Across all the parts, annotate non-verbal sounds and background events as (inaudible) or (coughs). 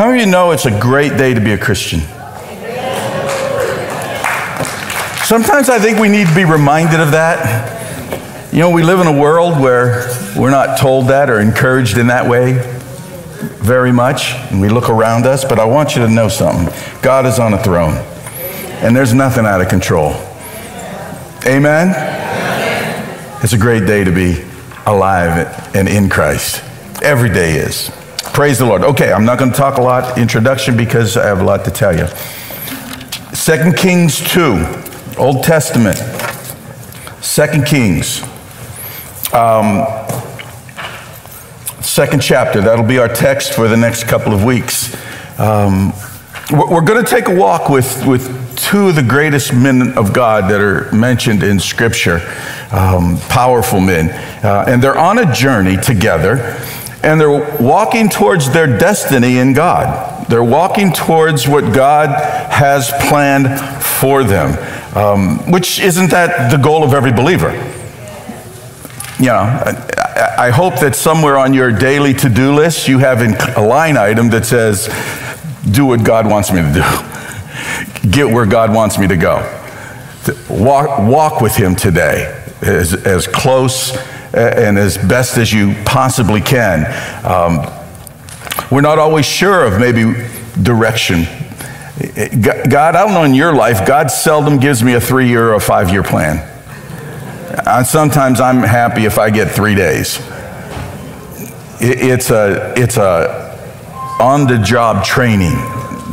How many of you know it's a great day to be a Christian? Sometimes I think we need to be reminded of that. You know, we live in a world where we're not told that or encouraged in that way very much, and we look around us, but I want you to know something God is on a throne, and there's nothing out of control. Amen? It's a great day to be alive and in Christ. Every day is. Praise the Lord. Okay, I'm not going to talk a lot introduction because I have a lot to tell you. Second Kings 2, Old Testament. Second Kings. Um, second chapter. That'll be our text for the next couple of weeks. Um, we're going to take a walk with, with two of the greatest men of God that are mentioned in Scripture, um, powerful men. Uh, and they're on a journey together, and they're walking towards their destiny in God. They're walking towards what God has planned for them, um, which isn't that the goal of every believer? you know, I, I hope that somewhere on your daily to do list you have a line item that says, do what God wants me to do, (laughs) get where God wants me to go. Walk, walk with Him today as, as close and as best as you possibly can. Um, we're not always sure of maybe direction. God, I don't know in your life, God seldom gives me a three year or a five year plan. And sometimes I'm happy if I get three days. It's a, it's a on the job training,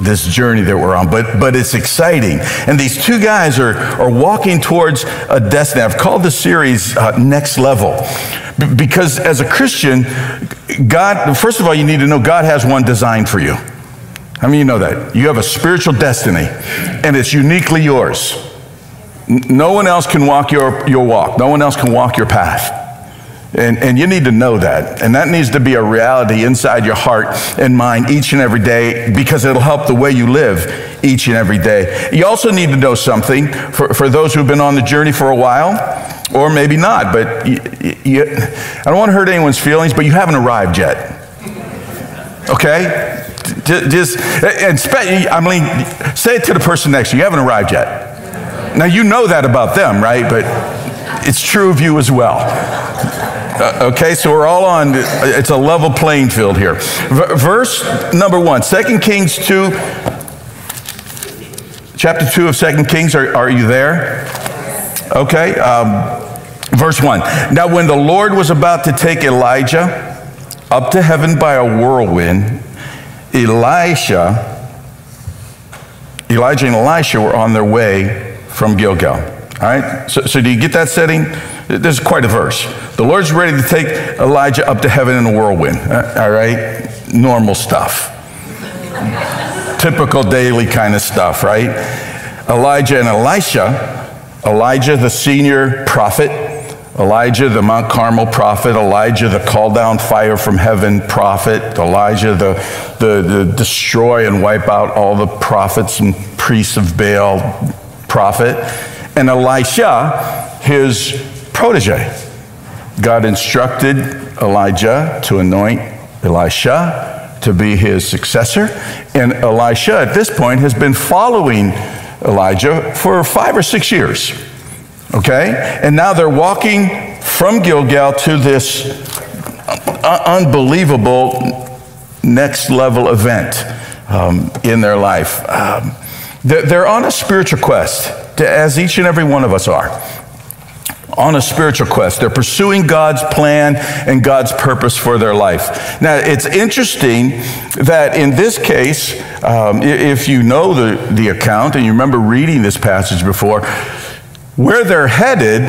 this journey that we're on, but, but it's exciting. And these two guys are, are walking towards a destiny. I've called the series uh, Next Level because as a Christian, God, first of all, you need to know God has one design for you. How many you know that? You have a spiritual destiny, and it's uniquely yours. No one else can walk your, your walk. No one else can walk your path. And, and you need to know that. And that needs to be a reality inside your heart and mind each and every day because it'll help the way you live each and every day. You also need to know something for, for those who've been on the journey for a while, or maybe not, but you, you, I don't want to hurt anyone's feelings, but you haven't arrived yet. Okay? Just, and I mean, say it to the person next to you, you haven't arrived yet. Now, you know that about them, right? But it's true of you as well. Uh, okay, so we're all on, it's a level playing field here. V- verse number one, 2 Kings 2, chapter 2 of 2 Kings, are, are you there? Okay, um, verse 1. Now, when the Lord was about to take Elijah up to heaven by a whirlwind, Elisha, Elijah and Elisha were on their way from Gilgal. All right? So, so do you get that setting? There's quite a verse. The Lord's ready to take Elijah up to heaven in a whirlwind. Uh, all right? Normal stuff. Typical daily kind of stuff, right? Elijah and Elisha. Elijah, the senior prophet. Elijah, the Mount Carmel prophet, Elijah, the call down fire from heaven prophet, Elijah, the, the, the destroy and wipe out all the prophets and priests of Baal prophet, and Elisha, his protege. God instructed Elijah to anoint Elisha to be his successor. And Elisha, at this point, has been following Elijah for five or six years. Okay? And now they're walking from Gilgal to this unbelievable next level event um, in their life. Um, they're on a spiritual quest, as each and every one of us are. On a spiritual quest. They're pursuing God's plan and God's purpose for their life. Now, it's interesting that in this case, um, if you know the, the account and you remember reading this passage before, where they're headed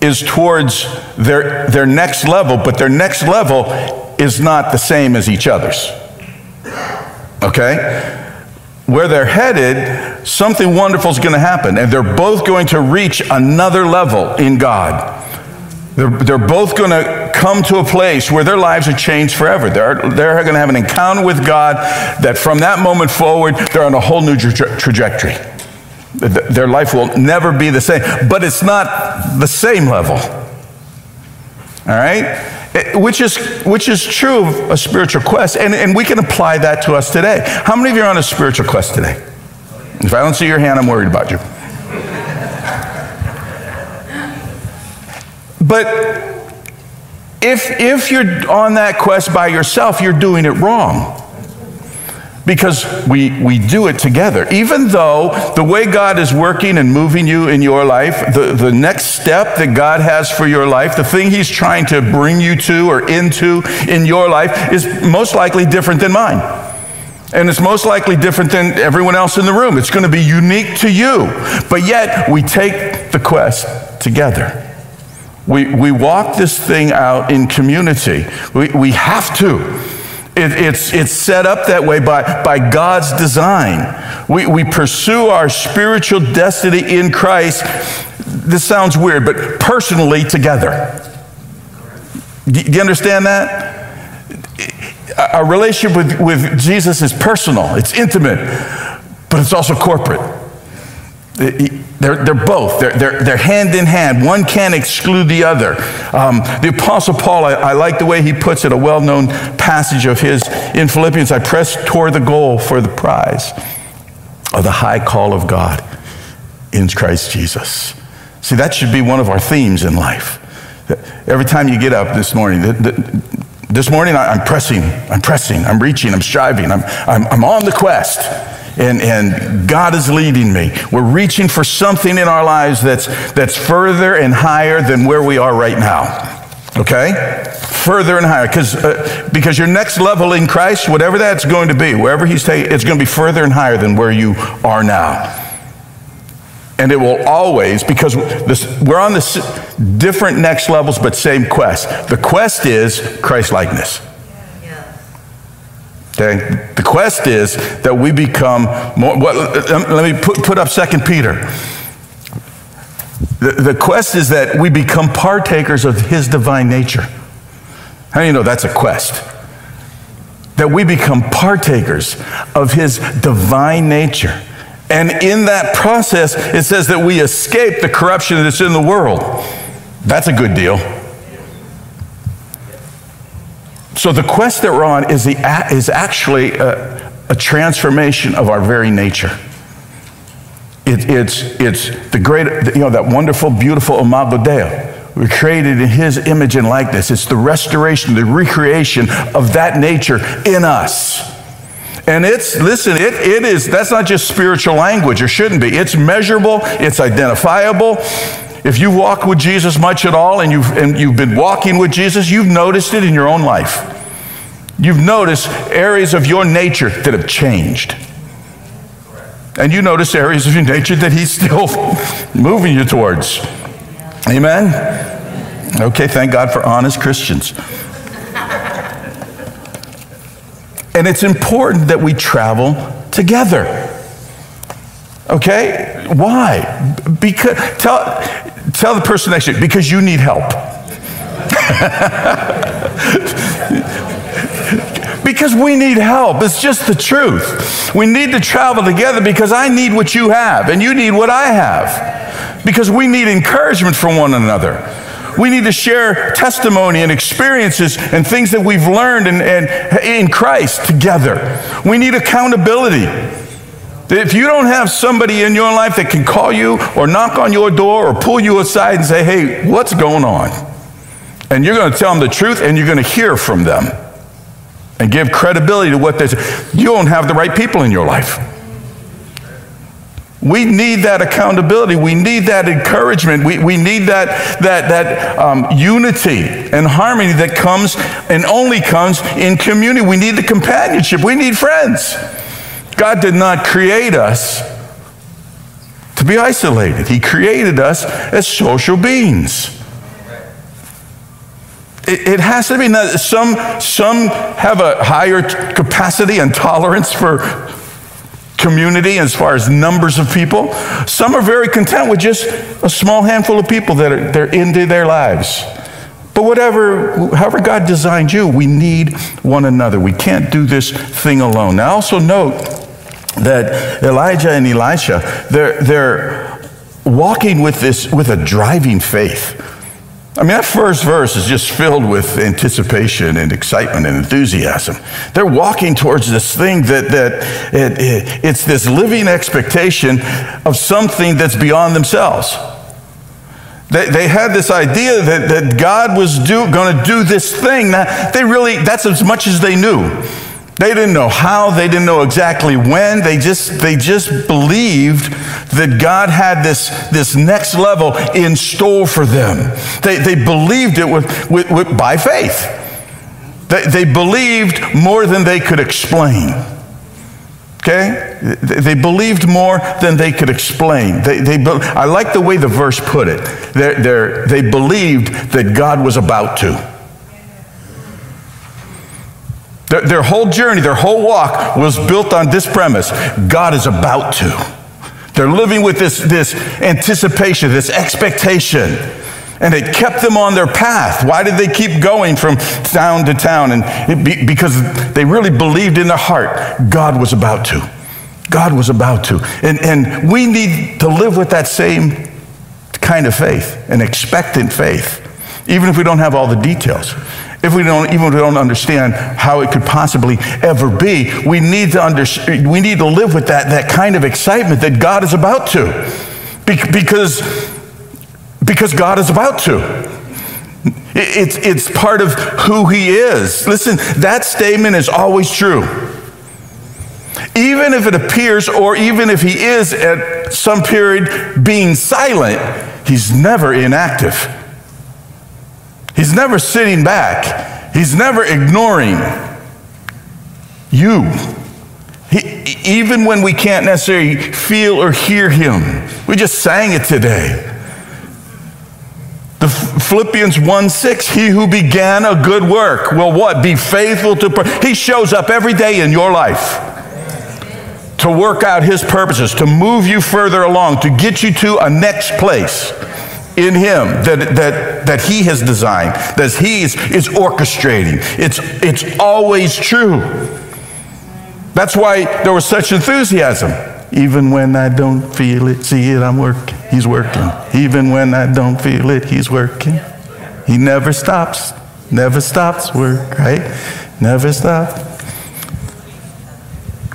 is towards their, their next level, but their next level is not the same as each other's. Okay? where they're headed, something wonderful is going to happen. And they're both going to reach another level in God. They're, they're both going to come to a place where their lives are changed forever. They're, they're going to have an encounter with God that from that moment forward, they're on a whole new tra- trajectory. Their life will never be the same, but it's not the same level. All right? which is, which is true of a spiritual quest, and, and we can apply that to us today. How many of you are on a spiritual quest today? If I don't see your hand, I'm worried about you. But if, if you're on that quest by yourself, you're doing it wrong because we, we do it together. Even though the way God is working and moving you in your life, the, the next step that God has for your life, the thing He's trying to bring you to or into in your life, is most likely different than mine. And it's most likely different than everyone else in the room. It's going to be unique to you. But yet, we take the quest together. We, we walk this thing out in community. We, we have to. It, it's, it's set up that way by, by God's design. We, we pursue our spiritual destiny in Christ. This sounds weird, but personally together. Do you understand that? Our relationship with, with Jesus is personal, it's intimate, but it's also corporate. They're, they're both, they're, they're, they're hand in hand. One can't exclude the other. Um, the Apostle Paul, I, I like the way he puts it, a well known passage of his in Philippians I press toward the goal for the prize of the high call of God in Christ Jesus. See, that should be one of our themes in life. Every time you get up this morning, this morning I'm pressing, I'm pressing, I'm reaching, I'm striving, I'm, I'm, I'm on the quest and, and God is leading me. We're reaching for something in our lives that's, that's further and higher than where we are right now. Okay? Further and higher. Because uh, because your next level in Christ, whatever that's going to be, wherever He's taking, it's going to be further and higher than where you are now. And it will always, because this, we're on this different next levels, but same quest. The quest is Christ likeness. Okay? The quest is that we become more. let me put, put up Second Peter. The, the quest is that we become partakers of his divine nature. How do you know that's a quest? That we become partakers of his divine nature. And in that process, it says that we escape the corruption that's in the world. That's a good deal. So the quest that we're on is, the, is actually a, a transformation of our very nature. It, it's, it's the great, you know, that wonderful, beautiful Imago Dei. We're created in his image and likeness. It's the restoration, the recreation of that nature in us. And it's, listen, it, it is, that's not just spiritual language, or shouldn't be. It's measurable, it's identifiable, if you walk with Jesus much at all and you've, and you've been walking with Jesus, you've noticed it in your own life. You've noticed areas of your nature that have changed. And you notice areas of your nature that He's still (laughs) moving you towards. Amen? Okay, thank God for honest Christians. And it's important that we travel together. Okay? Why? Because tell tell the person next to you because you need help. (laughs) because we need help. It's just the truth. We need to travel together because I need what you have and you need what I have. Because we need encouragement from one another. We need to share testimony and experiences and things that we've learned in, in, in Christ together. We need accountability. If you don't have somebody in your life that can call you or knock on your door or pull you aside and say, hey, what's going on? And you're going to tell them the truth and you're going to hear from them and give credibility to what they say, you don't have the right people in your life. We need that accountability. We need that encouragement. We, we need that, that, that um, unity and harmony that comes and only comes in community. We need the companionship. We need friends. God did not create us to be isolated, He created us as social beings. It, it has to be. Some, some have a higher capacity and tolerance for community as far as numbers of people. Some are very content with just a small handful of people that are they're into their lives. But whatever, however God designed you, we need one another. We can't do this thing alone. Now, also note that Elijah and Elisha, they're, they're walking with this, with a driving faith. I mean, that first verse is just filled with anticipation and excitement and enthusiasm. They're walking towards this thing that, that it, it, it's this living expectation of something that's beyond themselves. They, they had this idea that, that God was going to do this thing. Now, they really, that's as much as they knew. They didn't know how, they didn't know exactly when. They just, they just believed that God had this, this next level in store for them. They, they believed it with, with, with by faith. They, they believed more than they could explain. Okay? They believed more than they could explain. They, they, I like the way the verse put it. They're, they're, they believed that God was about to. Their, their whole journey, their whole walk was built on this premise God is about to. They're living with this, this anticipation, this expectation. And it kept them on their path. Why did they keep going from town to town? And be, because they really believed in their heart God was about to. God was about to. And, and we need to live with that same kind of faith, an expectant faith, even if we don't have all the details. If we don't even if we don't understand how it could possibly ever be, we need to under, we need to live with that, that kind of excitement that God is about to. Be- because, because God is about to. It's, it's part of who he is. Listen, that statement is always true. Even if it appears, or even if he is at some period being silent, he's never inactive. He's never sitting back, he's never ignoring you. He, even when we can't necessarily feel or hear him, we just sang it today. The Philippians 1 6, he who began a good work will what? Be faithful to. He shows up every day in your life to work out his purposes, to move you further along, to get you to a next place in him that, that, that he has designed, that he is, is orchestrating. It's, it's always true. That's why there was such enthusiasm. Even when I don't feel it, see it, I'm working. He's working. Even when I don't feel it, he's working. He never stops. Never stops work, right? Never stops.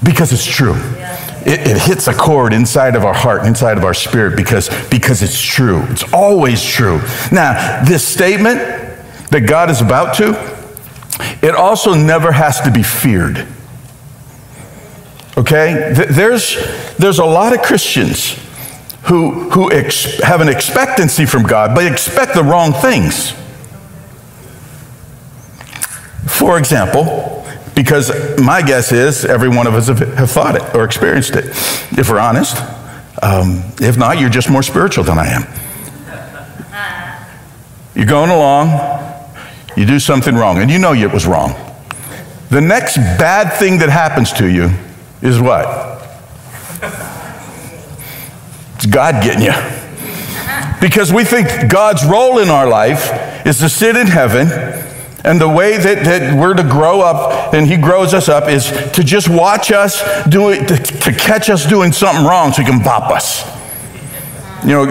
Because it's true it, it, hits a chord inside of our heart, and inside of our spirit, because, because it's true. It's always true. Now, this statement that God is about to, it also never has to be feared. Okay? There's, there's a lot of Christians who, who ex- have an expectancy from God, but expect the wrong things. For example, because my guess is every one of us have, thought it or experienced it, if we're honest. Um, if not, you're just more spiritual than I am. You're going along, you do something wrong, and you know it was wrong. The next bad thing that happens to you is what? It's God getting you. Because we think God's role in our life is to sit in heaven and the way that, that we're to grow up and he grows us up is to just watch us do it, to, to catch us doing something wrong so he can pop us. You know,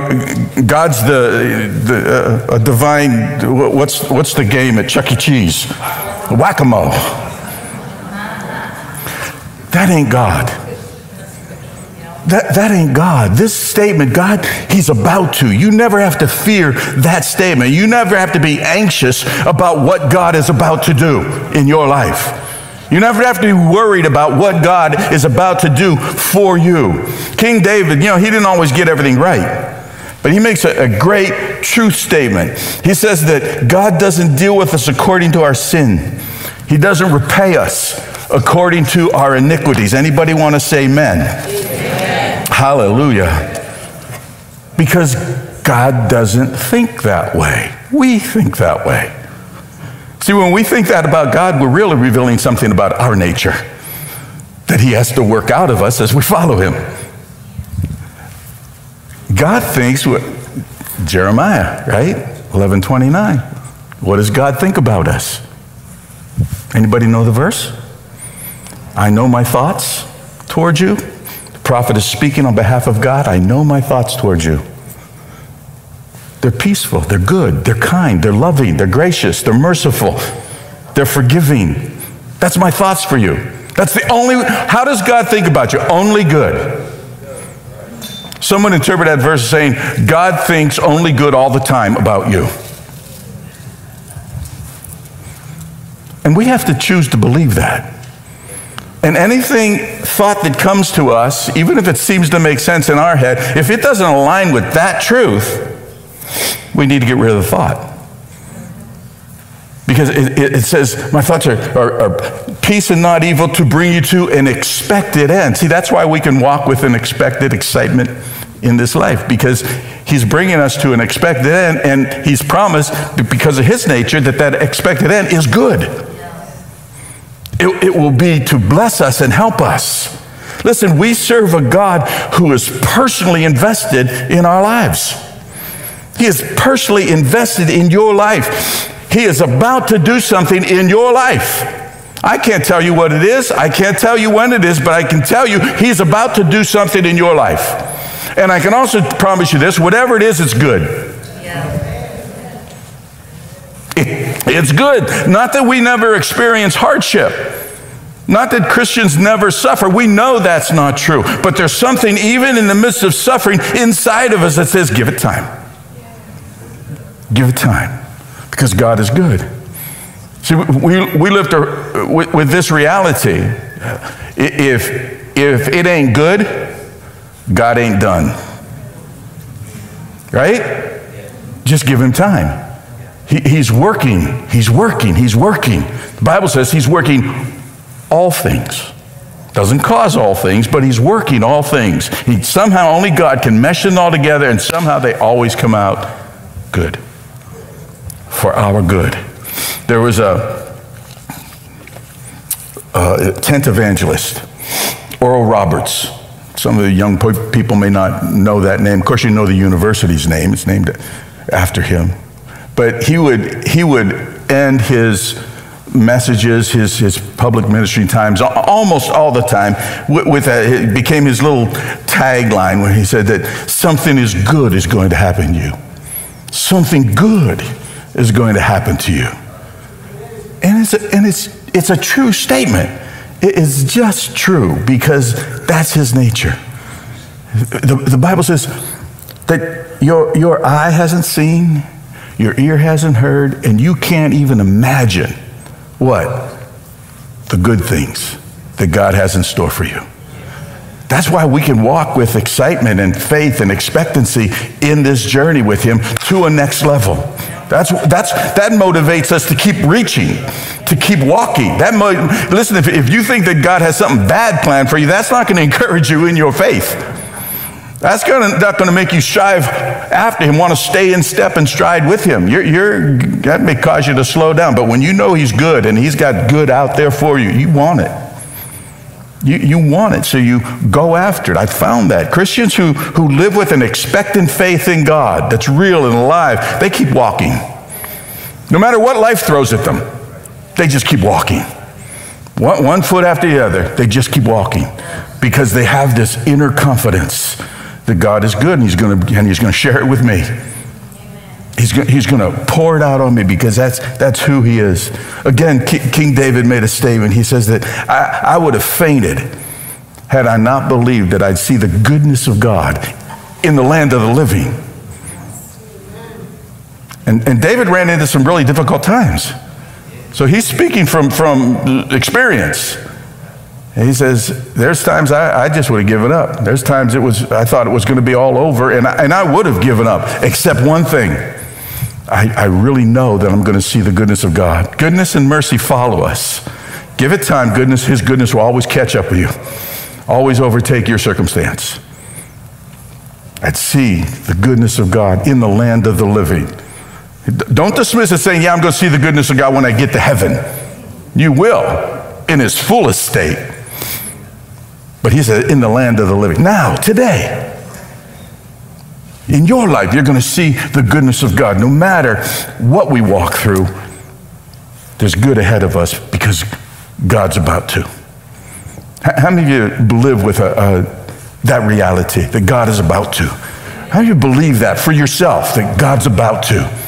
God's the, the uh, a divine, what's, what's the game at Chuck E. Cheese? Whack a mole. That ain't God. That, that ain't God. This statement, God, He's about to. You never have to fear that statement. You never have to be anxious about what God is about to do in your life. You never have to be worried about what God is about to do for you. King David, you know, he didn't always get everything right. But he makes a, a, great truth statement. He says that God doesn't deal with us according to our sin. He doesn't repay us according to our iniquities. Anybody want to say amen? Hallelujah. Because God doesn't think that way. We think that way. See, when we think that about God, we're really revealing something about our nature that He has to work out of us as we follow Him. God thinks what Jeremiah, right? 1129. What does God think about us? Anybody know the verse? I know my thoughts towards you, prophet is speaking on behalf of God. I know my thoughts towards you. They're peaceful, they're good, they're kind, they're loving, they're gracious, they're merciful, they're forgiving. That's my thoughts for you. That's the only, how does God think about you? Only good. Someone interpret that verse saying, God thinks only good all the time about you. And we have to choose to believe that. And anything thought that comes to us, even if it seems to make sense in our head, if it doesn't align with that truth, we need to get rid of the thought. Because it, it, says, my thoughts are, are, are, peace and not evil to bring you to an expected end. See, that's why we can walk with an expected excitement in this life, because he's bringing us to an expected end, and he's promised, because of his nature, that that expected end is good. It, it will be to bless us and help us. Listen, we serve a God who is personally invested in our lives. He is personally invested in your life. He is about to do something in your life. I can't tell you what it is. I can't tell you when it is, but I can tell you He's about to do something in your life. And I can also promise you this whatever it is, it's good. It, (laughs) it's good. Not that we never experience hardship. Not that Christians never suffer. We know that's not true. But there's something, even in the midst of suffering, inside of us that says, give it time. Give it time. Because God is good. See, we, we live to, with, with this reality. If, if it ain't good, God ain't done. Right? Just give him time. He, he's working, he's working, he's working. The Bible says he's working all things. Doesn't cause all things, but he's working all things. He, somehow only God can mesh them all together, and somehow they always come out good. For our good. There was a, a tent evangelist, Oral Roberts. Some of the young people may not know that name. Of course, you know the university's name. It's named after him. But he would, he would end his messages, his, his public ministry times, almost all the time, with, with a, it became his little tagline when he said that something is good is going to happen to you. Something good is going to happen to you. And it's a, and it's, it's a true statement. It is just true because that's his nature. The, the Bible says that your, your eye hasn't seen, your ear hasn't heard, and you can't even imagine what? The good things that God has in store for you. That's why we can walk with excitement and faith and expectancy in this journey with Him to a next level. That's, that's, that motivates us to keep reaching, to keep walking. That mo- listen, if, if you think that God has something bad planned for you, that's not going (laughs) to encourage you in your faith. That's gonna, not going to make you strive after him, want to stay in step and stride with him. You're, you're, that may cause you to slow down, but when you know he's good and he's got good out there for you, you want it. You, you want it, so you go after it. I found that. Christians who, who live with an expectant faith in God that's real and alive, they keep walking. No matter what life throws at them, they just keep walking. One, one foot after the other, they just keep walking because they have this inner confidence that God is good and he's going to, and he's going to share it with me. He's, he's going to pour it out on me because that's, that's who he is. Again, King David made a statement. He says that I, I would have fainted had I not believed that I'd see the goodness of God in the land of the living. And, and David ran into some really difficult times. So he's speaking from, from experience. He says, There's times I, I just would have given up. There's times it was, I thought it was going to be all over, and I, and I would have given up, except one thing. I, I really know that I'm going to see the goodness of God. Goodness and mercy follow us. Give it time, goodness, His goodness will always catch up with you, always overtake your circumstance. I'd see the goodness of God in the land of the living. Don't dismiss it saying, Yeah, I'm going to see the goodness of God when I get to heaven. You will in His fullest state. But he said, in the land of the living. Now, today, in your life, you're going to see the goodness of God. No matter what we walk through, there's good ahead of us because God's about to. How many of you live with a, a, that reality that God is about to? How do you believe that for yourself that God's about to?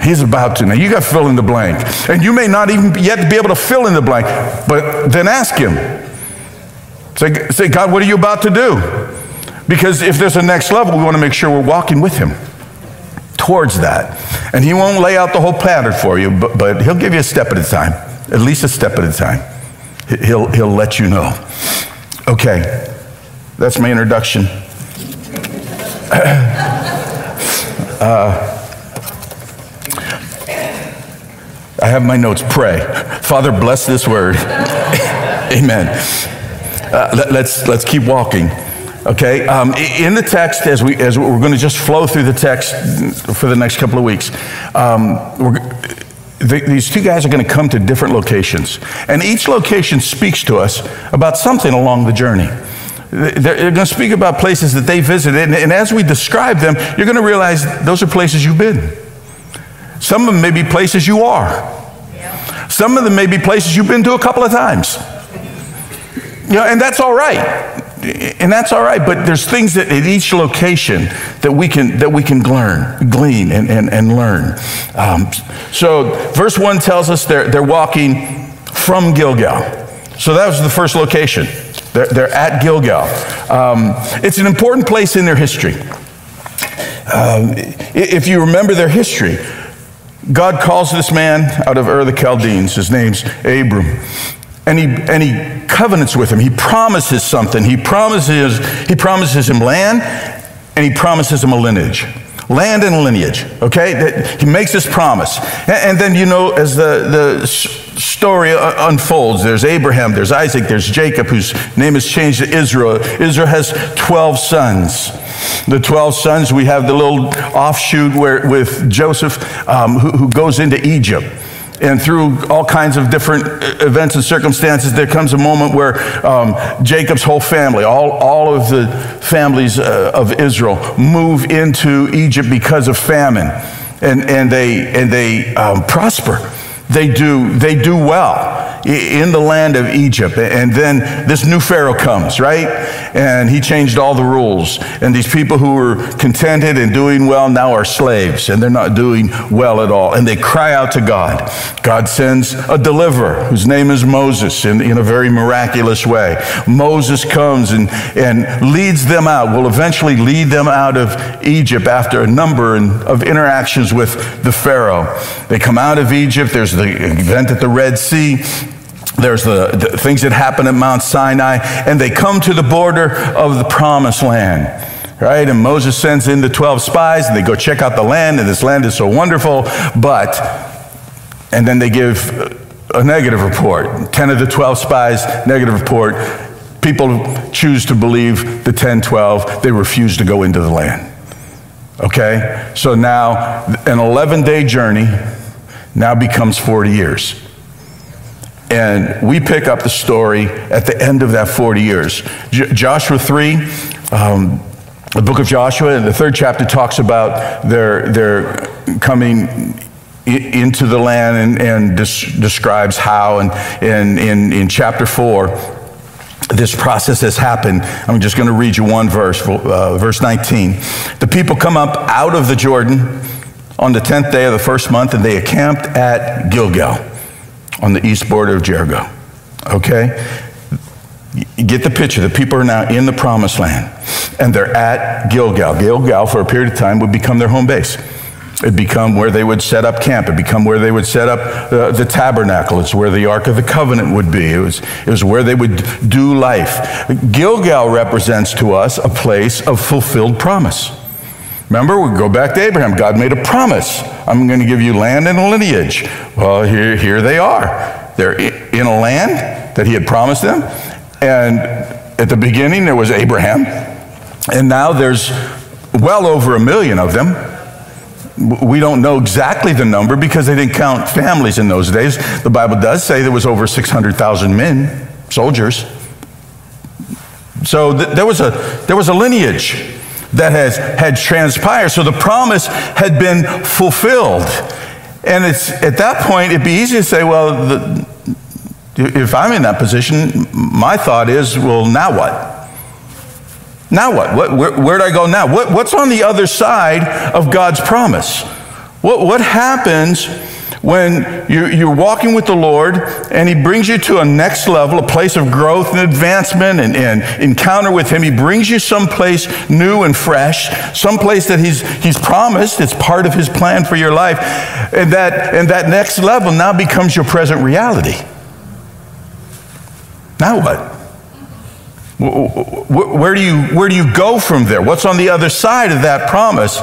He's about to. Now you got to fill in the blank. And you may not even yet be able to fill in the blank, but then ask Him. Say, say, God, what are you about to do? Because if there's a next level, we want to make sure we're walking with Him towards that. And He won't lay out the whole pattern for you, but, but He'll give you a step at a time, at least a step at a time. He'll, he'll let you know. Okay, that's my introduction. (coughs) uh, I have my notes. Pray. Father, bless this word. (coughs) Amen. Uh, let, us let's, let's keep walking. Okay. Um, in the text, as we as we're going to just flow through the text for the next couple of weeks, um, the, these two guys are going to come to different locations, and each location speaks to us about something along the journey. They're going to speak about places that they visited, and, and as we describe them, you're going to realize those are places you've been. Some of them may be places you are. Some of them may be places you've been to a couple of times. Know, and that's all right. And that's all right, but there's things that at each location that we can that we can learn, glean and, and, and learn. Um, so verse 1 tells us they're, they're walking from Gilgal. So that was the first location. They're, they're at Gilgal. Um, it's an important place in their history. Um, if you remember their history, God calls this man out of Ur the Chaldeans. His name's Abram. And he, and he covenants with him. He promises something. He promises, he promises him land and he promises him a lineage. Land and lineage, okay? He makes this promise. And then, you know, as the, the story unfolds, there's Abraham, there's Isaac, there's Jacob, whose name is changed to Israel. Israel has 12 sons. The 12 sons, we have the little offshoot where, with Joseph um, who, who goes into Egypt. And through all kinds of different events and circumstances, there comes a moment where um, Jacob's whole family, all, all of the families uh, of Israel, move into Egypt because of famine. And, and they, and they um, prosper. They do, they do well in the land of Egypt. And then this new Pharaoh comes, right? And he changed all the rules. And these people who were contented and doing well now are slaves and they're not doing well at all. And they cry out to God. God sends a deliverer whose name is Moses in, in a very miraculous way. Moses comes and, and leads them out, will eventually lead them out of Egypt after a number of interactions with the Pharaoh. They come out of Egypt. There's the event at the Red Sea. There's the, the, things that happen at Mount Sinai, and they come to the border of the promised land. Right? And Moses sends in the 12 spies, and they go check out the land, and this land is so wonderful, but, and then they give a negative report. 10 of the 12 spies, negative report. People choose to believe the 10, 12, they refuse to go into the land. Okay? So now, an 11 day journey now becomes 40 years. And we pick up the story at the end of that 40 years. J- Joshua 3, um, the book of Joshua, in the third chapter talks about their, their coming into the land and, and des- describes how. And, and in, in chapter 4, this process has happened. I'm just going to read you one verse, uh, verse 19. The people come up out of the Jordan on the 10th day of the first month, and they encamped at Gilgal on the east border of Jericho. Okay? Get the picture. The people are now in the promised land and they're at Gilgal. Gilgal, for a period of time, would become their home base. It'd become where they would set up camp. It'd become where they would set up the, the tabernacle. It's where the Ark of the Covenant would be. It was, it was where they would do life. Gilgal represents to us a place of fulfilled promise. Remember, we go back to Abraham. God made a promise. I'm going to give you land and a lineage. Well, here, here they are. They're in a land that he had promised them. And at the beginning, there was Abraham. And now there's well over a million of them. We don't know exactly the number because they didn't count families in those days. The Bible does say there was over 600,000 men, soldiers. So th- there, was a, there was a lineage that has had transpired. So the promise had been fulfilled. And it's at that point, it'd be easy to say, well, the, if I'm in that position, my thought is, well, now what? Now what? what where, where do I go now? What, what's on the other side of God's promise? What, what happens when you're, walking with the Lord and He brings you to a next level, a place of growth and advancement and, and encounter with Him? He brings you someplace new and fresh, someplace that He's, he's promised. It's part of His plan for your life. And that, and that next level now becomes your present reality. Now what? Where do, you, where do you go from there? What's on the other side of that promise?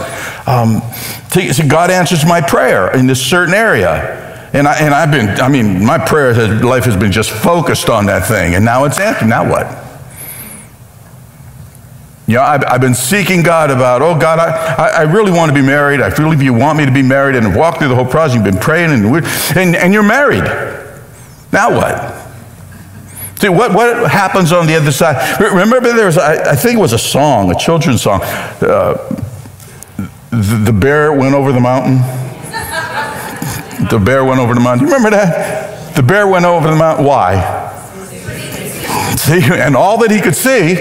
Um, so God answers my prayer in this certain area. And, I, and I've been, I mean, my prayer has, life has been just focused on that thing. And now it's answered. Now what? You know, I've, I've, been seeking God about, oh, God, I, I really want to be married. I feel if you want me to be married and walk through the whole process. You've been praying and, and, and you're married. Now what? See, what, what happens on the other side? Remember, there was, I, I think it was a song, a children's song. Uh, the, the, bear went over the mountain. the bear went over the mountain. You remember that? The bear went over the mountain. Why? See, and all that he could see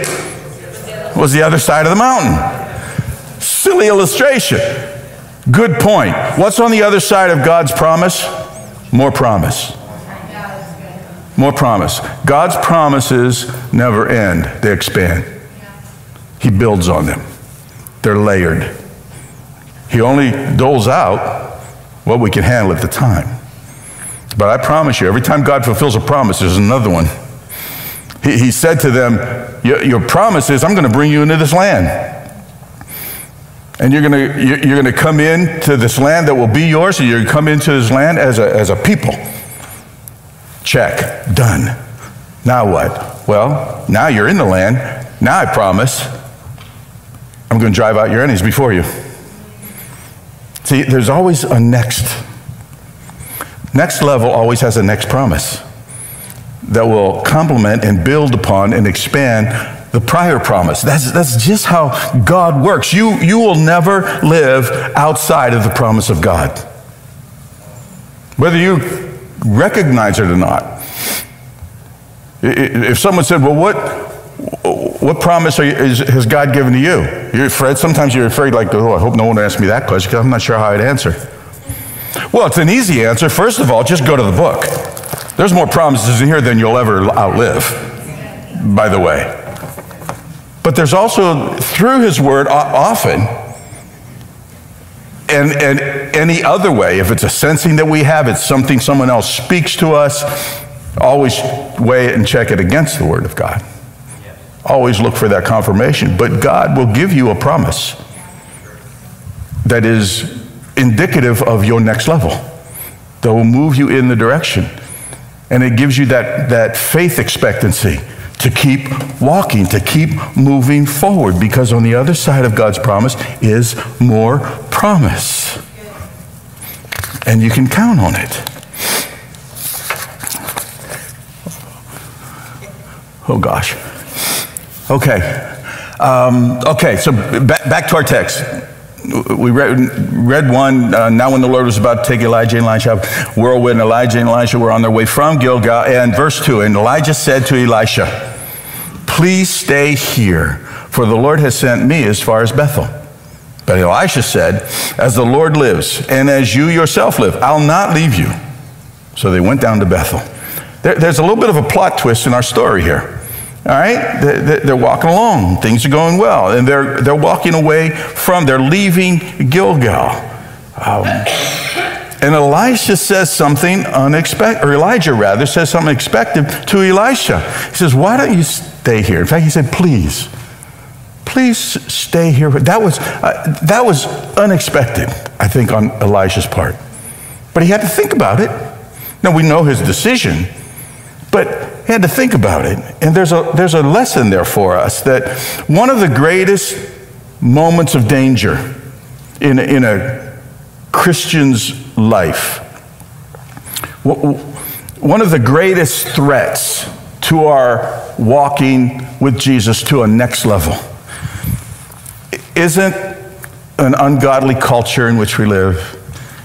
was the other side of the mountain. Silly illustration. Good point. What's on the other side of God's promise? More promise. More promise. God's promises never end, they expand. He builds on them, they're layered. He only doles out what we can handle at the time. But I promise you, every time God fulfills a promise, there's another one. He, he said to them, your, promise is, I'm going to bring you into this land. And you're going to, you're to come into this land that will be yours, and you're going to come into this land as a, as a people. Check. Done. Now what? Well, now you're in the land. Now I promise I'm going to drive out your enemies before you. See, there's always a next. Next level always has a next promise that will complement and build upon and expand the prior promise. That's, that's just how God works. You, you will never live outside of the promise of God. Whether you recognize it or not. If someone said, Well, what, what promise you, is, has God given to you? You're afraid, sometimes you're afraid, like, Oh, I hope no one asks me that question because I'm not sure how I'd answer. Well, it's an easy answer. First of all, just go to the book. There's more promises in here than you'll ever outlive, by the way. But there's also, through His Word, often, and, and any other way, if it's a sensing that we have, it's something someone else speaks to us, always weigh it and check it against the Word of God. Always look for that confirmation. But God will give you a promise that is indicative of your next level, that will move you in the direction. And it gives you that, that faith expectancy to keep walking, to keep moving forward, because on the other side of God's promise is more promise. And you can count on it. Oh gosh. Okay. Um, okay, so back, back to our text we read, read one uh, now when the lord was about to take elijah and elisha whirlwind elijah and elisha were on their way from gilgal and verse 2 and elijah said to elisha Please stay here, for the Lord has sent me as far as Bethel. But Elisha said, As the Lord lives, and as you yourself live, I'll not leave you. So they went down to Bethel. There, there's a little bit of a plot twist in our story here. All right? They're walking along. Things are going well. And they're, they're walking away from, they're leaving Gilgal. Um, and Elisha says something unexpected, or Elijah rather says something unexpected to Elisha. He says, Why don't you stay here? In fact, he said, Please, please stay here. That was, uh, that was unexpected, I think, on Elijah's part. But he had to think about it. Now, we know his decision, but he had to think about it. And there's a, there's a lesson there for us that one of the greatest moments of danger in, in a Christian's life. One of the greatest threats to our walking with Jesus to a next level isn't an ungodly culture in which we live.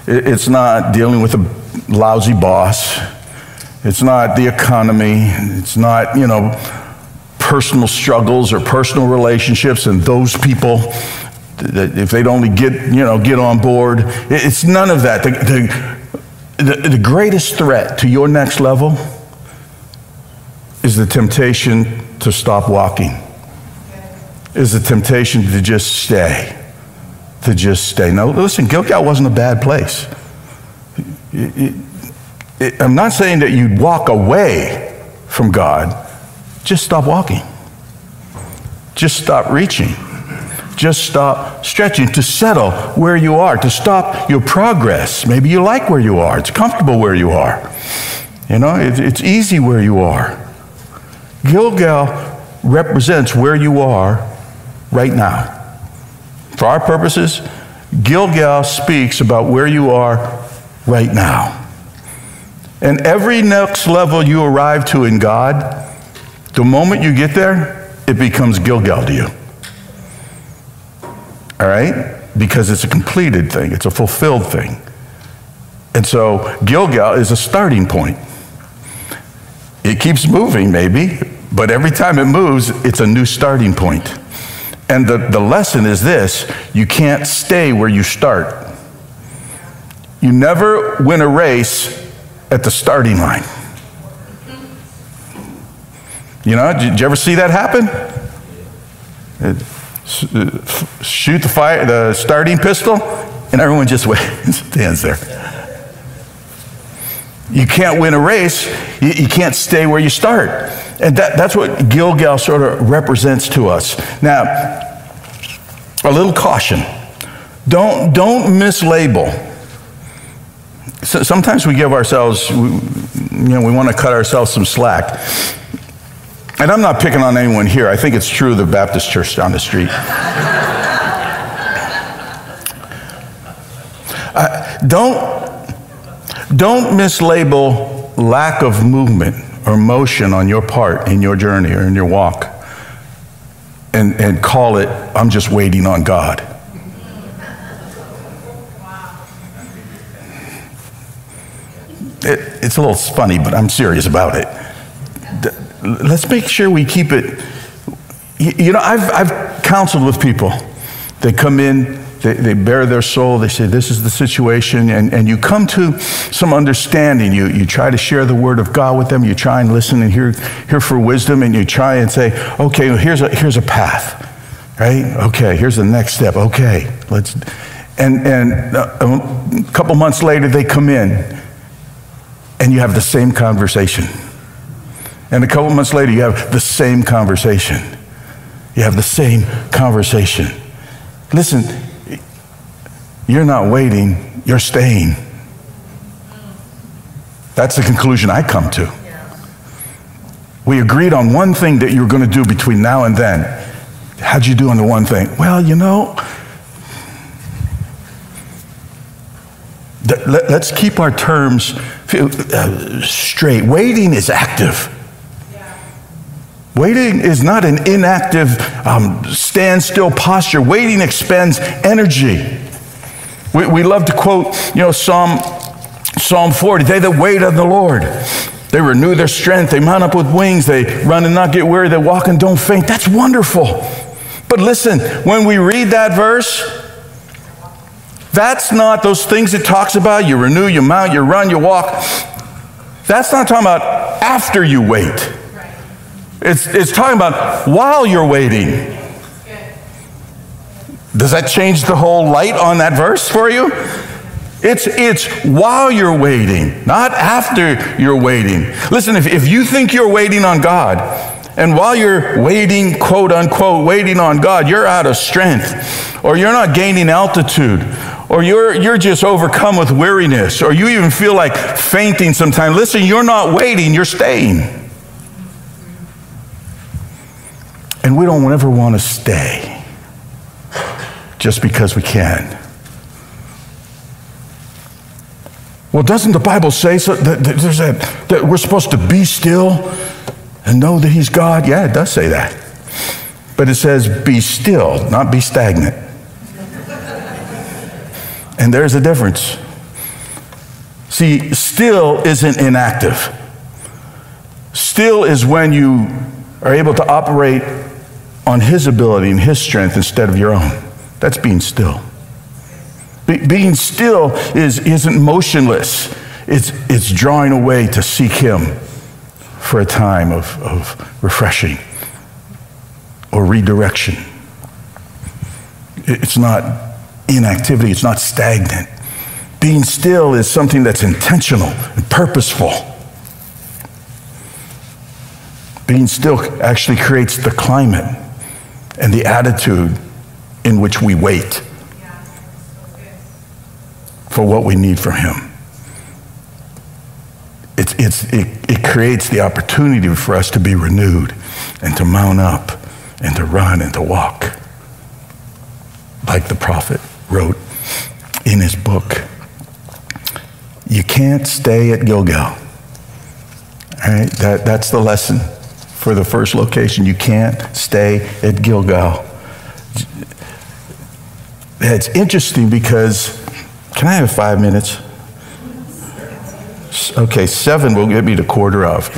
It's not dealing with a lousy boss. It's not the economy. It's not, you know, personal struggles or personal relationships, and those people, that if they'd only get, you know, get on board, it's none of that. The, the, the, the greatest threat to your next level is the temptation to stop walking, is the temptation to just stay, to just stay. Now, listen, Gilgal wasn't a bad place. It, it, it, I'm not saying that you'd walk away from God, just stop walking. Just stop reaching. Just stop stretching to settle where you are, to stop your progress. Maybe you like where you are, it's comfortable where you are. You know, it's easy where you are. Gilgal represents where you are right now. For our purposes, Gilgal speaks about where you are right now. And every next level you arrive to in God, the moment you get there, it becomes Gilgal to you. All right? Because it's a completed thing, it's a fulfilled thing. And so Gilgal is a starting point. It keeps moving, maybe, but every time it moves, it's a new starting point. And the, the lesson is this you can't stay where you start. You never win a race at the starting line. You know, did you ever see that happen? Uh, shoot the fire, the starting pistol, and everyone just (laughs) waits, stands there. You can't win a race. You, you can't stay where you start. And that, that's what Gilgal sort of represents to us. Now, a little caution. Don't, don't mislabel. So sometimes we give ourselves, you know, we want to cut ourselves some slack. And I'm not picking on anyone here. I think it's true of the Baptist church down the street. uh, don't, don't mislabel lack of movement or motion on your part in your journey or in your walk and, and call it, I'm just waiting on God. It, it's a little funny, but I'm serious about it. Let's make sure we keep it. You know, I've, I've counseled with people. They come in, they, they bare their soul, they say, This is the situation, and, and you come to some understanding. You, you try to share the word of God with them, you try and listen and hear, hear for wisdom, and you try and say, Okay, well, here's, a, here's a path, right? Okay, here's the next step. Okay, let's. And, and a couple months later, they come in and you have the same conversation. And a couple months later, you have the same conversation. You have the same conversation. Listen, you're not waiting, you're staying. That's the conclusion I come to. We agreed on one thing that you were going to do between now and then. How'd you do on the one thing? Well, you know, let's keep our terms uh, straight. Waiting is active. Waiting is not an inactive, um, standstill posture. Waiting expends energy. We, we love to quote, you know, Psalm, Psalm 40 They that wait on the Lord, they renew their strength. They mount up with wings. They run and not get weary. They walk and don't faint. That's wonderful. But listen, when we read that verse, that's not those things it talks about. You renew, you mount, you run, you walk. That's not talking about after you wait. It's, it's talking about while you're waiting. Does that change the whole light on that verse for you? It's, it's while you're waiting, not after you're waiting. Listen, if, if you think you're waiting on God, and while you're waiting, quote unquote, waiting on God, you're out of strength, or you're not gaining altitude, or you're, you're just overcome with weariness, or you even feel like fainting sometimes. Listen, you're not waiting, you're staying. And we don't ever want to stay just because we can. Well, doesn't the Bible say so that, there's that, that we're supposed to be still and know that He's God? Yeah, it does say that. But it says be still, not be stagnant. And there's a difference. See, still isn't inactive. Still is when you are able to operate on His ability and His strength instead of your own. That's being still. Be- being still is, isn't motionless, it's, it's drawing away to seek Him for a time of, of refreshing or redirection. It's not inactivity, it's not stagnant. Being still is something that's intentional and purposeful. Being still actually creates the climate and the attitude in which we wait for what we need from Him. It's, it's, it, it creates the opportunity for us to be renewed and to mount up and to run and to walk, like the prophet wrote in his book. You can't stay at Gilgal. Right, that, that's the lesson for the first location. You can't stay at Gilgal. It's interesting because, can I have five minutes? Okay, seven will get me to quarter of.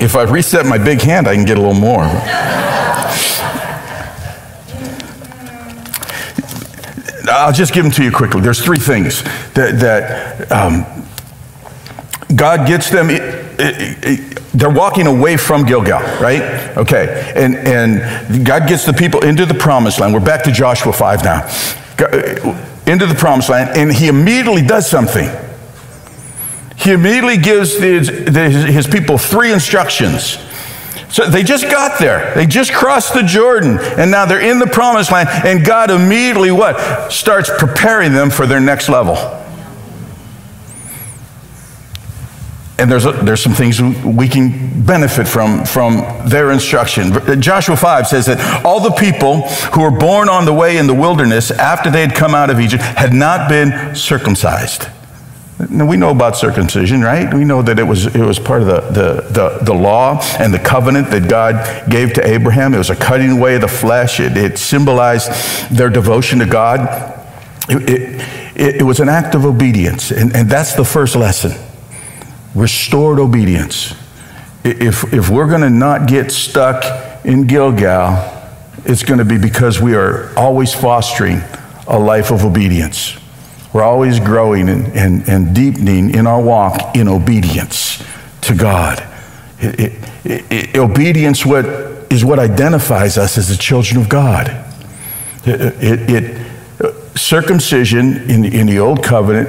If I reset my big hand, I can get a little more. I'll just give them to you quickly. There's three things that, that um, God gets them. It, they're walking away from Gilgal, right? Okay. And, and God gets the people into the promised land. We're back to Joshua 5 now. Uh, into the promised land, and he immediately does something. He immediately gives his, his people three instructions. So they just got there. They just crossed the Jordan, and now they're in the promised land, and God immediately what? Starts preparing them for their next level. And there's, a, there's some things we can benefit from from their instruction. Joshua 5 says that all the people who were born on the way in the wilderness after they had come out of Egypt had not been circumcised. Now, we know about circumcision, right? We know that it was, it was part of the, the, the, the, law and the covenant that God gave to Abraham. It was a cutting away of the flesh, it, it symbolized their devotion to God. It, it, it, was an act of obedience, and, and that's the first lesson restored obedience. If, if we're going to not get stuck in Gilgal, it's going to be because we are always fostering a life of obedience. We're always growing and, and, and deepening in our walk in obedience to God. It, it, it, obedience what, is what identifies us as the children of God. It, uh, circumcision in, in the Old Covenant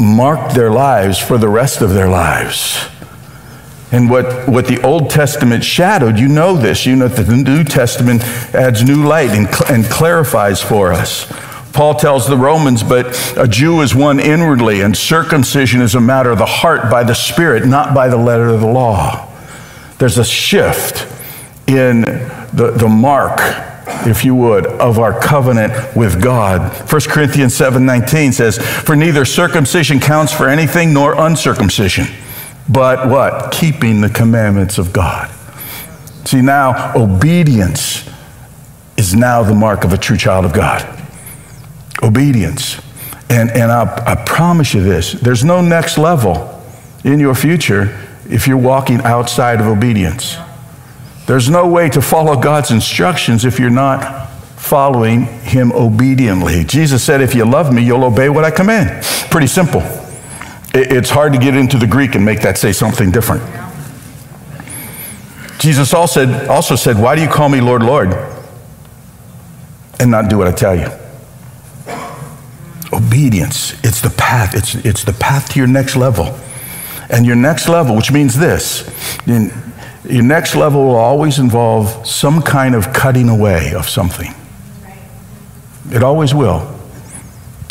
marked their lives for the rest of their lives. And what, what the Old Testament shadowed, you know this, you know that the New Testament adds new light and, and clarifies for us. Paul tells the Romans, but a Jew is one inwardly, and circumcision is a matter of the heart by the Spirit, not by the letter of the law. There's a shift in the, the mark, if you would, of our covenant with God. 1 Corinthians 7:19 says, For neither circumcision counts for anything nor uncircumcision, but what? Keeping the commandments of God. See, now obedience is now the mark of a true child of God obedience. And, and I, I promise you this there's no next level in your future if you're walking outside of obedience. There's no way to follow God's instructions if you're not following Him obediently. Jesus said, If you love me, you'll obey what I command. Pretty simple. It's hard to get into the Greek and make that say something different. Jesus also said, Why do you call me Lord, Lord, and not do what I tell you? Obedience. It's the path. It's, it's the path to your next level. And your next level, which means this, your next level will always involve some kind of cutting away of something. It always will.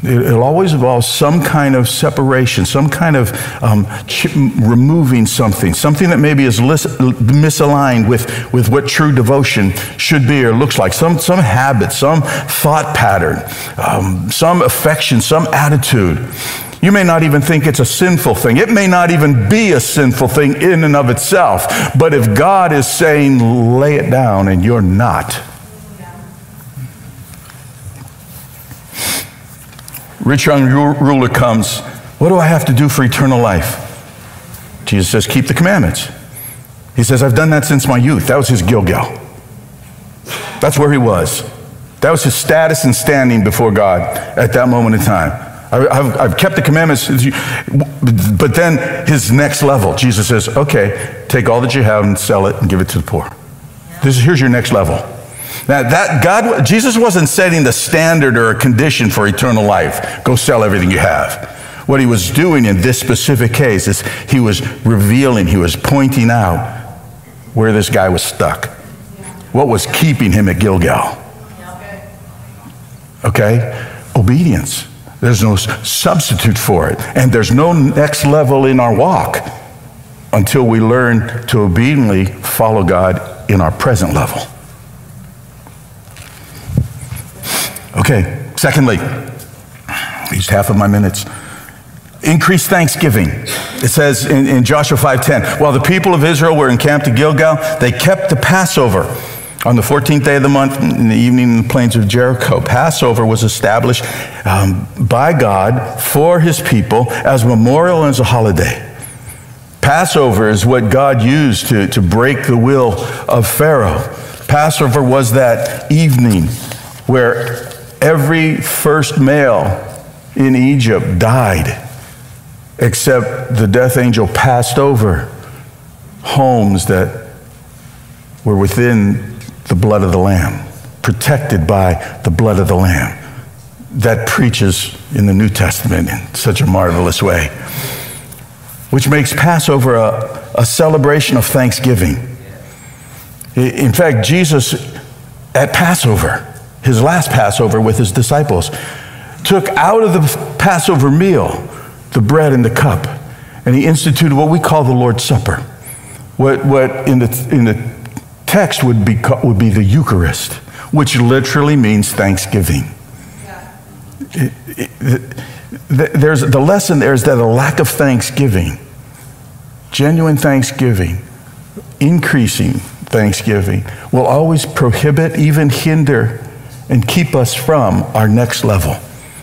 It'll always involve some kind of separation, some kind of um, ch- removing something, something that maybe is lis- misaligned with, with what true devotion should be or looks like, some, some habit, some thought pattern, um, some affection, some attitude. You may not even think it's a sinful thing. It may not even be a sinful thing in and of itself. But if God is saying, lay it down, and you're not, rich young ruler comes. What do I have to do for eternal life? Jesus says, Keep the commandments. He says, I've done that since my youth. That was his Gilgal. That's where he was. That was his status and standing before God at that moment in time. I've, I've, kept the commandments, but then his next level, Jesus says, okay, take all that you have and sell it and give it to the poor. This, is, here's your next level. Now that God, Jesus wasn't setting the standard or a condition for eternal life. Go sell everything you have. What he was doing in this specific case is he was revealing, he was pointing out where this guy was stuck. What was keeping him at Gilgal? Okay? Obedience. There's no substitute for it. And there's no next level in our walk until we learn to obediently follow God in our present level. Okay, secondly, used half of my minutes. Increase thanksgiving. It says in, in Joshua 5:10, while the people of Israel were encamped at Gilgal, they kept the Passover on the 14th day of the month, in the evening in the plains of Jericho, Passover was established um, by God for his people as memorial and as a holiday. Passover is what God used to, to break the will of Pharaoh. Passover was that evening where every first male in Egypt died, except the death angel passed over homes that were within the blood of the Lamb, protected by the blood of the Lamb. That preaches in the New Testament in such a marvelous way, which makes Passover a, a celebration of thanksgiving. In fact, Jesus at Passover, his last Passover with his disciples, took out of the Passover meal the bread and the cup, and he instituted what we call the Lord's Supper. What, what in, the, in the text would be, would be the Eucharist, which literally means thanksgiving. It, it, there's, the lesson there is that a lack of thanksgiving, genuine thanksgiving, increasing thanksgiving, will always prohibit, even hinder, and keep us from our next level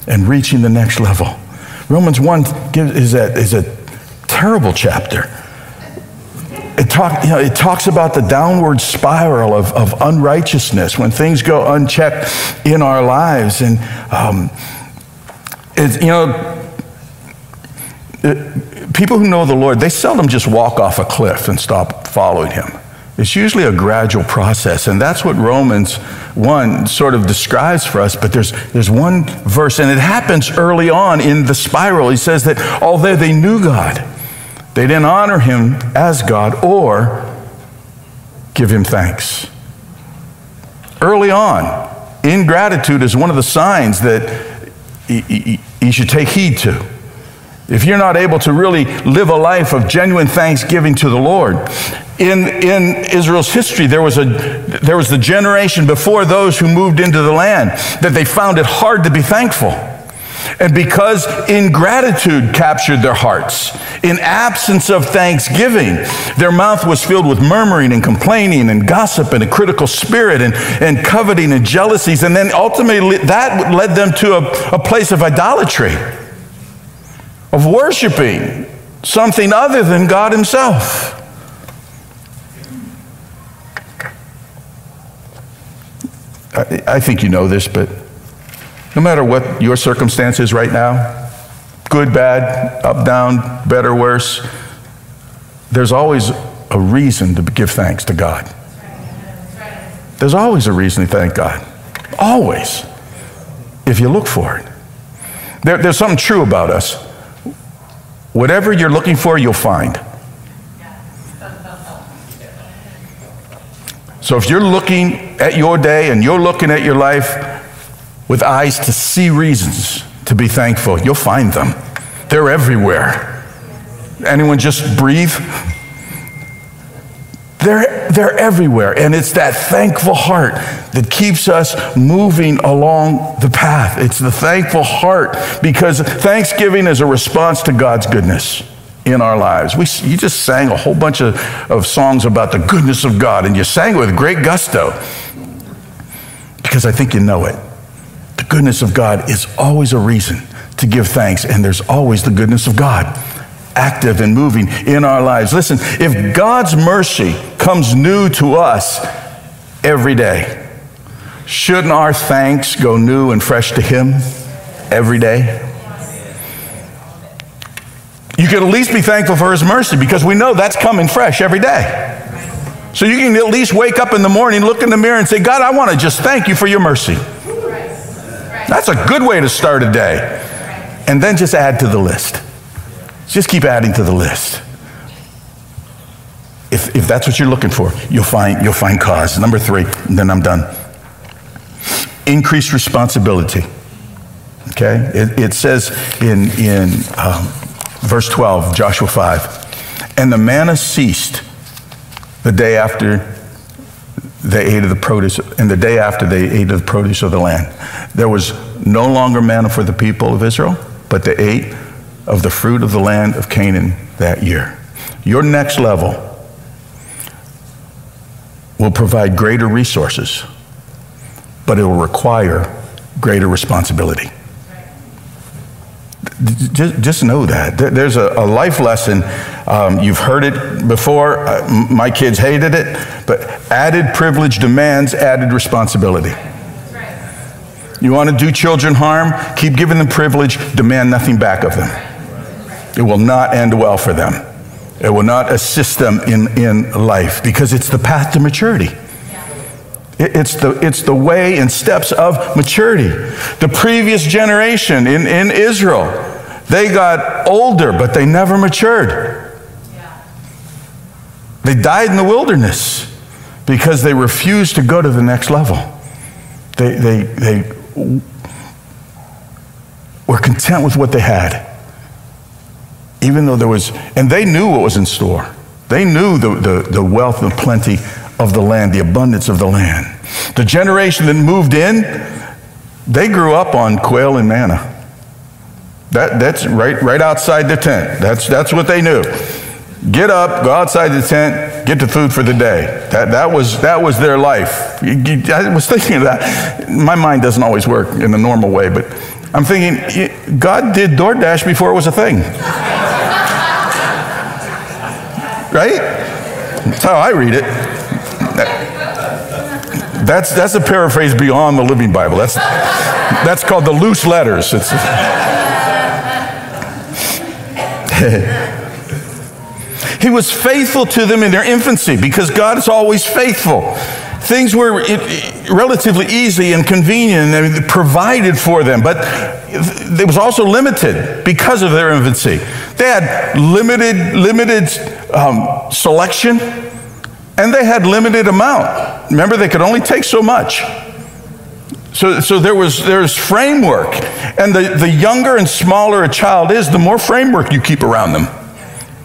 and reaching the next level. Romans 1 gives, is, a, is a terrible chapter it, talk, you know, it talks about the downward spiral of, of unrighteousness when things go unchecked in our lives. And, um, it, you know, it, people who know the Lord, they seldom just walk off a cliff and stop following Him. It's usually a gradual process, and that's what Romans 1 sort of describes for us. But there's, there's one verse, and it happens early on in the spiral. He says that although they knew God, they didn't honor him as God or give him thanks. Early on, ingratitude is one of the signs that you should take heed to. If you're not able to really live a life of genuine thanksgiving to the Lord, in, in Israel's history, there was, a, there was the generation before those who moved into the land that they found it hard to be thankful. And because ingratitude captured their hearts, in absence of thanksgiving, their mouth was filled with murmuring and complaining and gossip and a critical spirit and, and coveting and jealousies. And then ultimately, that led them to a, a place of idolatry, of worshiping something other than God Himself. I, I think you know this, but no matter what your circumstance is right now, good, bad, up, down, better, worse, there's always a reason to give thanks to God. There's always a reason to thank God. Always. If you look for it. There, there's something true about us. Whatever you're looking for, you'll find. So if you're looking at your day and you're looking at your life, with eyes to see reasons to be thankful, you'll find them. They're everywhere. Anyone just breathe? They're, they're everywhere. And it's that thankful heart that keeps us moving along the path. It's the thankful heart because thanksgiving is a response to God's goodness in our lives. We, you just sang a whole bunch of, of songs about the goodness of God, and you sang with great gusto because I think you know it. The goodness of God is always a reason to give thanks, and there's always the goodness of God active and moving in our lives. Listen, if God's mercy comes new to us every day, shouldn't our thanks go new and fresh to Him every day? You can at least be thankful for His mercy because we know that's coming fresh every day. So you can at least wake up in the morning, look in the mirror, and say, God, I want to just thank you for your mercy. That's a good way to start a day. And then just add to the list. Just keep adding to the list. If, if that's what you're looking for, you'll find, you'll find cause. Number three, and then I'm done. Increased responsibility. Okay? It, it says in, in um, verse 12, Joshua 5, and the manna ceased the day after they ate of the produce, and the day after they ate of the produce of the land. There was no longer manna for the people of Israel, but they ate of the fruit of the land of Canaan that year. Your next level will provide greater resources, but it will require greater responsibility. Just, just know that. There's a, a life lesson. Um, you've heard it before. Uh, my kids hated it, but added privilege demands added responsibility. You want to do children harm? Keep giving them privilege, demand nothing back of them. It will not end well for them. It will not assist them in, in life because it's the path to maturity. It's the, it's the way and steps of maturity. The previous generation in, in Israel, they got older, but they never matured. They died in the wilderness because they refused to go to the next level. They, they, they were content with what they had even though there was, and they knew what was in store. They knew the, the, the wealth and plenty of the land, the abundance of the land. The generation that moved in, they grew up on quail and manna. That, that's right, right outside the tent. That's, that's what they knew. Get up, go outside the tent, get the food for the day. That, that, was, that was their life. I was thinking of that. My mind doesn't always work in the normal way, but I'm thinking, God did DoorDash before it was a thing. (laughs) right? That's how I read it. That's, that's a paraphrase beyond the Living Bible. That's, that's called the loose letters. (laughs) he was faithful to them in their infancy because God is always faithful. Things were relatively easy and convenient and provided for them, but it was also limited because of their infancy. They had limited, limited um, selection, and they had limited amount. Remember, they could only take so much. So, so there was there's framework, and the, the younger and smaller a child is, the more framework you keep around them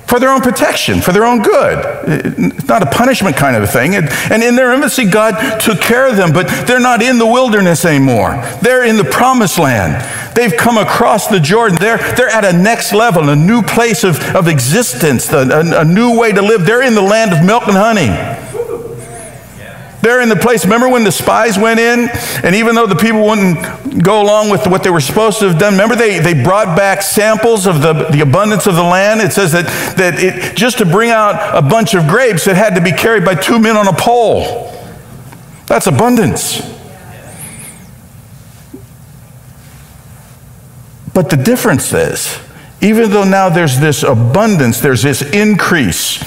for their own protection, for their own good. It's not a punishment kind of a thing. And in their infancy, God took care of them, but they're not in the wilderness anymore. They're in the promised land. They've come across the Jordan. They're, they're at a next level, a new place of, of existence, a, a, a new way to live. They're in the land of milk and honey. They're in the place. Remember when the spies went in, and even though the people wouldn't go along with what they were supposed to have done, remember they, they brought back samples of the, the abundance of the land? It says that, that it, just to bring out a bunch of grapes, it had to be carried by two men on a pole. That's abundance. But the difference is, even though now there's this abundance, there's this increase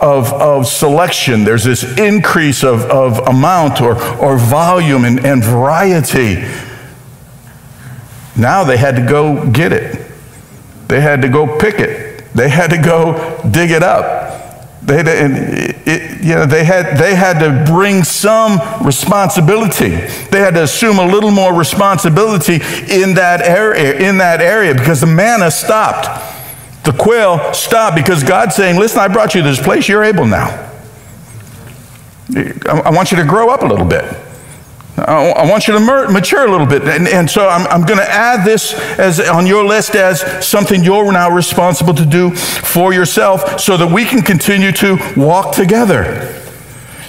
of, of selection, there's this increase of, of amount or, or volume and, and variety. Now they had to go get it. They had to go pick it. They had to go dig it up. They had it, you know, they had, they had to bring some responsibility. They had to assume a little more responsibility in that area, in that area because the manna stopped. The quail stopped because God's saying, Listen, I brought you to this place, you're able now. I want you to grow up a little bit. I want you to mature a little bit. And, and so I'm, I'm going to add this as on your list as something you're now responsible to do for yourself so that we can continue to walk together.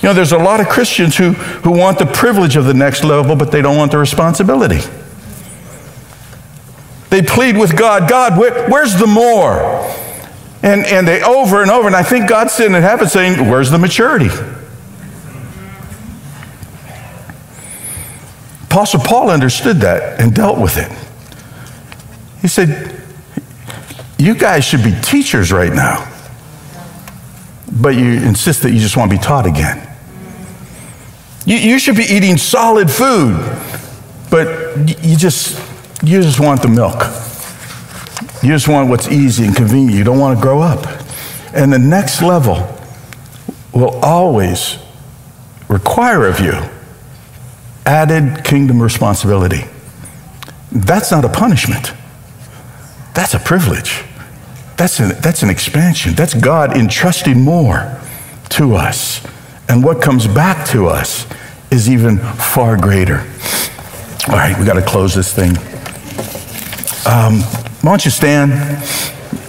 You know, there's a lot of Christians who, who want the privilege of the next level, but they don't want the responsibility. They plead with God God, where, where's the more? And, and they over and over, and I think God's sitting in heaven saying, Where's the maturity? Apostle Paul understood that and dealt with it. He said, You guys should be teachers right now, but you insist that you just want to be taught again. You, you should be eating solid food, but you just, you just want the milk. You just want what's easy and convenient. You don't want to grow up. And the next level will always require of you added kingdom responsibility. That's not a punishment. That's a privilege. That's an, that's an expansion. That's God entrusting more to us. And what comes back to us is even far greater. All right, we got to close this thing. Um, why don't you stand?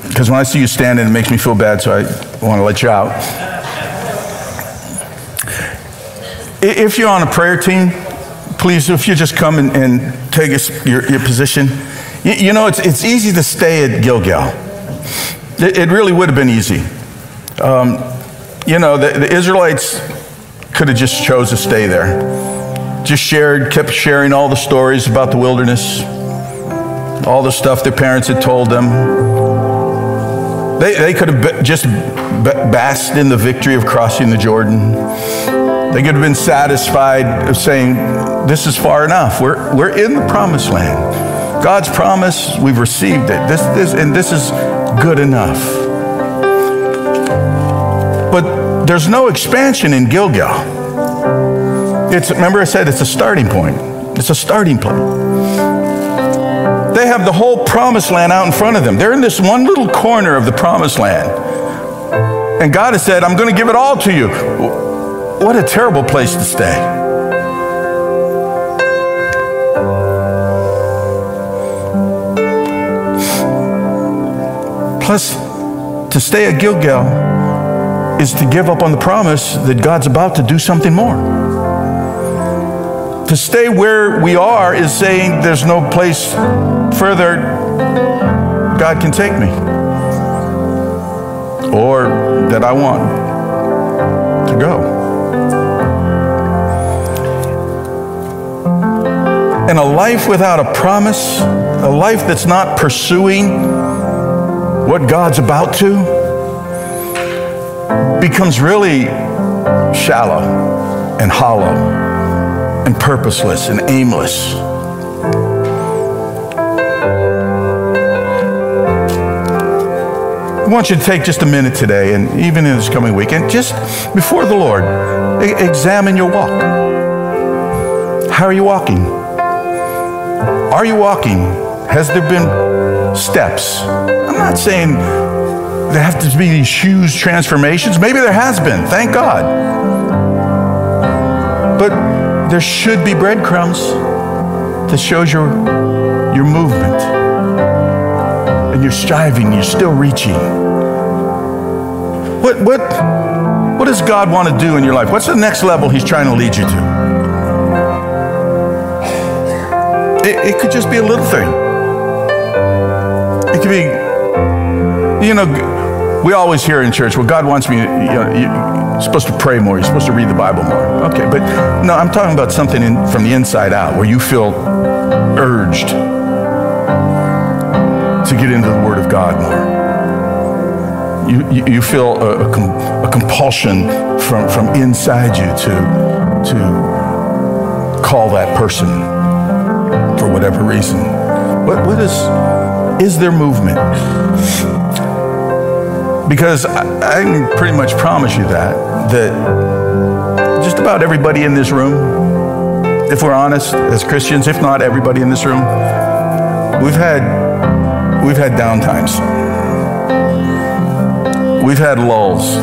Because when I see you standing, it makes me feel bad, so I want to let you out. If you're on a prayer team, please, if you just come and, and take your, your, position. You, you, know, it's, it's easy to stay at Gilgal. It, it really would have been easy. Um, you know, the, the Israelites could have just chose to stay there. Just shared, kept sharing all the stories about the wilderness, all the stuff their parents had told them. They, they could have just basked in the victory of crossing the Jordan. They could have been satisfied of saying, This is far enough. We're, we're in the promised land. God's promise, we've received it. This, this, and this is good enough. But there's no expansion in Gilgal. It's, remember, I said it's a starting point. It's a starting point. They have the whole promised land out in front of them. They're in this one little corner of the promised land. And God has said, I'm going to give it all to you. What a terrible place to stay. Plus, to stay at Gilgal is to give up on the promise that God's about to do something more. To stay where we are is saying there's no place further God can take me or that I want to go. And a life without a promise, a life that's not pursuing what God's about to, becomes really shallow and hollow and purposeless and aimless. I want you to take just a minute today, and even in this coming weekend, just before the Lord, examine your walk. How are you walking? Are you walking? Has there been steps? I'm not saying there have to be these huge transformations. Maybe there has been, thank God. But there should be breadcrumbs that shows your, your movement. And you're striving, you're still reaching. What, what, what does God want to do in your life? What's the next level He's trying to lead you to? It, it could just be a little thing. It could be, you know, we always hear in church, well, God wants me, you know, you, you're supposed to pray more. You're supposed to read the Bible more. Okay, but no, I'm talking about something in, from the inside out where you feel urged get into the Word of God more. You, you, feel a, a, com, a, compulsion from, from inside you to, to call that person for whatever reason. What, what is, is there movement? Because I, I can pretty much promise you that, that just about everybody in this room, if we're honest as Christians, if not everybody in this room, we've had, we've had downtimes. We've had lulls.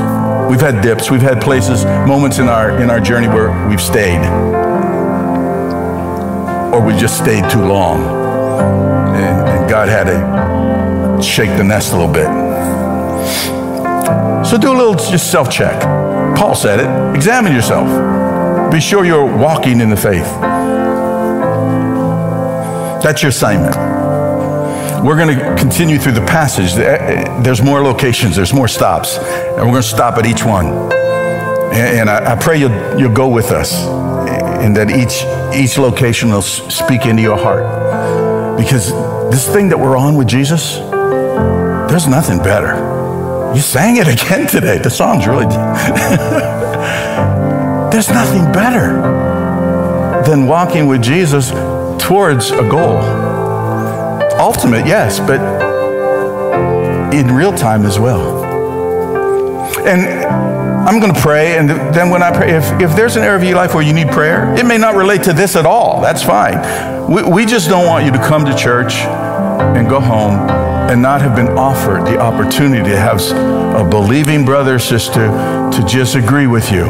We've had dips. We've had places, moments in our, in our journey where we've stayed. Or we just stayed too long. And, and God had to shake the nest a little bit. So do a little just self check. Paul said it. Examine yourself. Be sure you're walking in the faith. That's your assignment. We're going to continue through the passage. There's more locations, there's more stops, and we're going to stop at each one. And, I, pray you'll, you'll go with us, and that each, each location will speak into your heart. Because this thing that we're on with Jesus, there's nothing better. You sang it again today. The song's really. (laughs) there's nothing better than walking with Jesus towards a goal ultimate, yes, but in real time as well. And I'm going to pray, and then when I pray, if, if there's an area of your life where you need prayer, it may not relate to this at all. That's fine. We, we just don't want you to come to church and go home and not have been offered the opportunity to have a believing brother or sister to just agree with you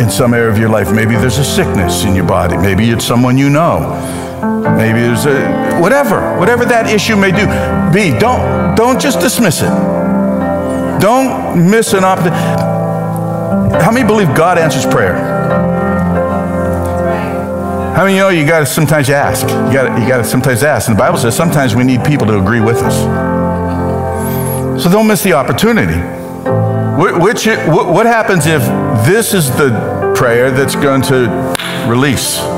in some area of your life. Maybe there's a sickness in your body, maybe it's someone you know. Maybe there's a whatever, whatever that issue may do. Be don't don't just dismiss it. Don't miss an opportunity. How many believe God answers prayer? How many know you got to sometimes ask? You got you got to sometimes ask. And the Bible says sometimes we need people to agree with us. So don't miss the opportunity. Which, what happens if this is the prayer that's going to release?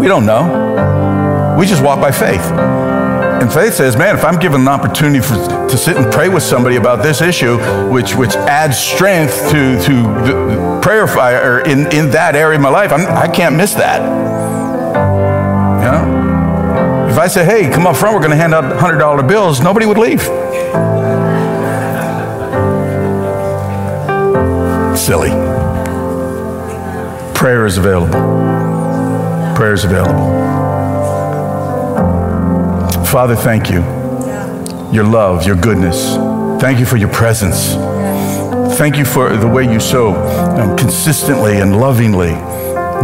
We don't know. We just walk by faith. And faith says, man, if I'm given an opportunity for, to sit and pray with somebody about this issue, which, which adds strength to, to the prayer fire in, in that area of my life, I'm, I can not miss that. You know? If I say, hey, come up front, we're going to hand out $100 bills, nobody would leave. Silly. Prayer is available prayers available. Father, thank you. Your love, your goodness. Thank you for your presence. Thank you for the way you so um, consistently and lovingly,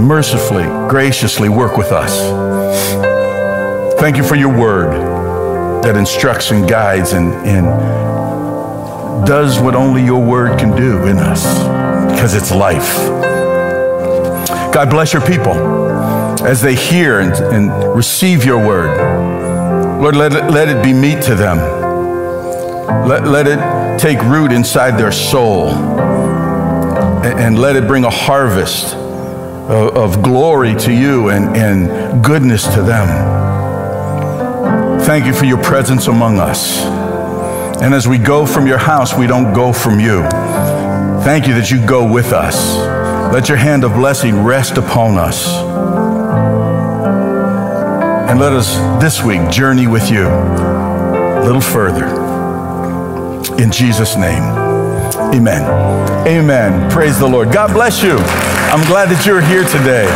mercifully, graciously work with us. Thank you for your word that instructs and guides and, and does what only your word can do in us because it's life. God bless your people as they hear and, and receive your word. Lord, let it, let it be meat to them. Let, let it take root inside their soul and, and let it bring a harvest of, of glory to you and, and goodness to them. Thank you for your presence among us. And as we go from your house, we don't go from you. Thank you that you go with us. Let your hand of blessing rest upon us. And let us this week journey with you a little further. In Jesus' name, amen. Amen. Praise the Lord. God bless you. I'm glad that you're here today.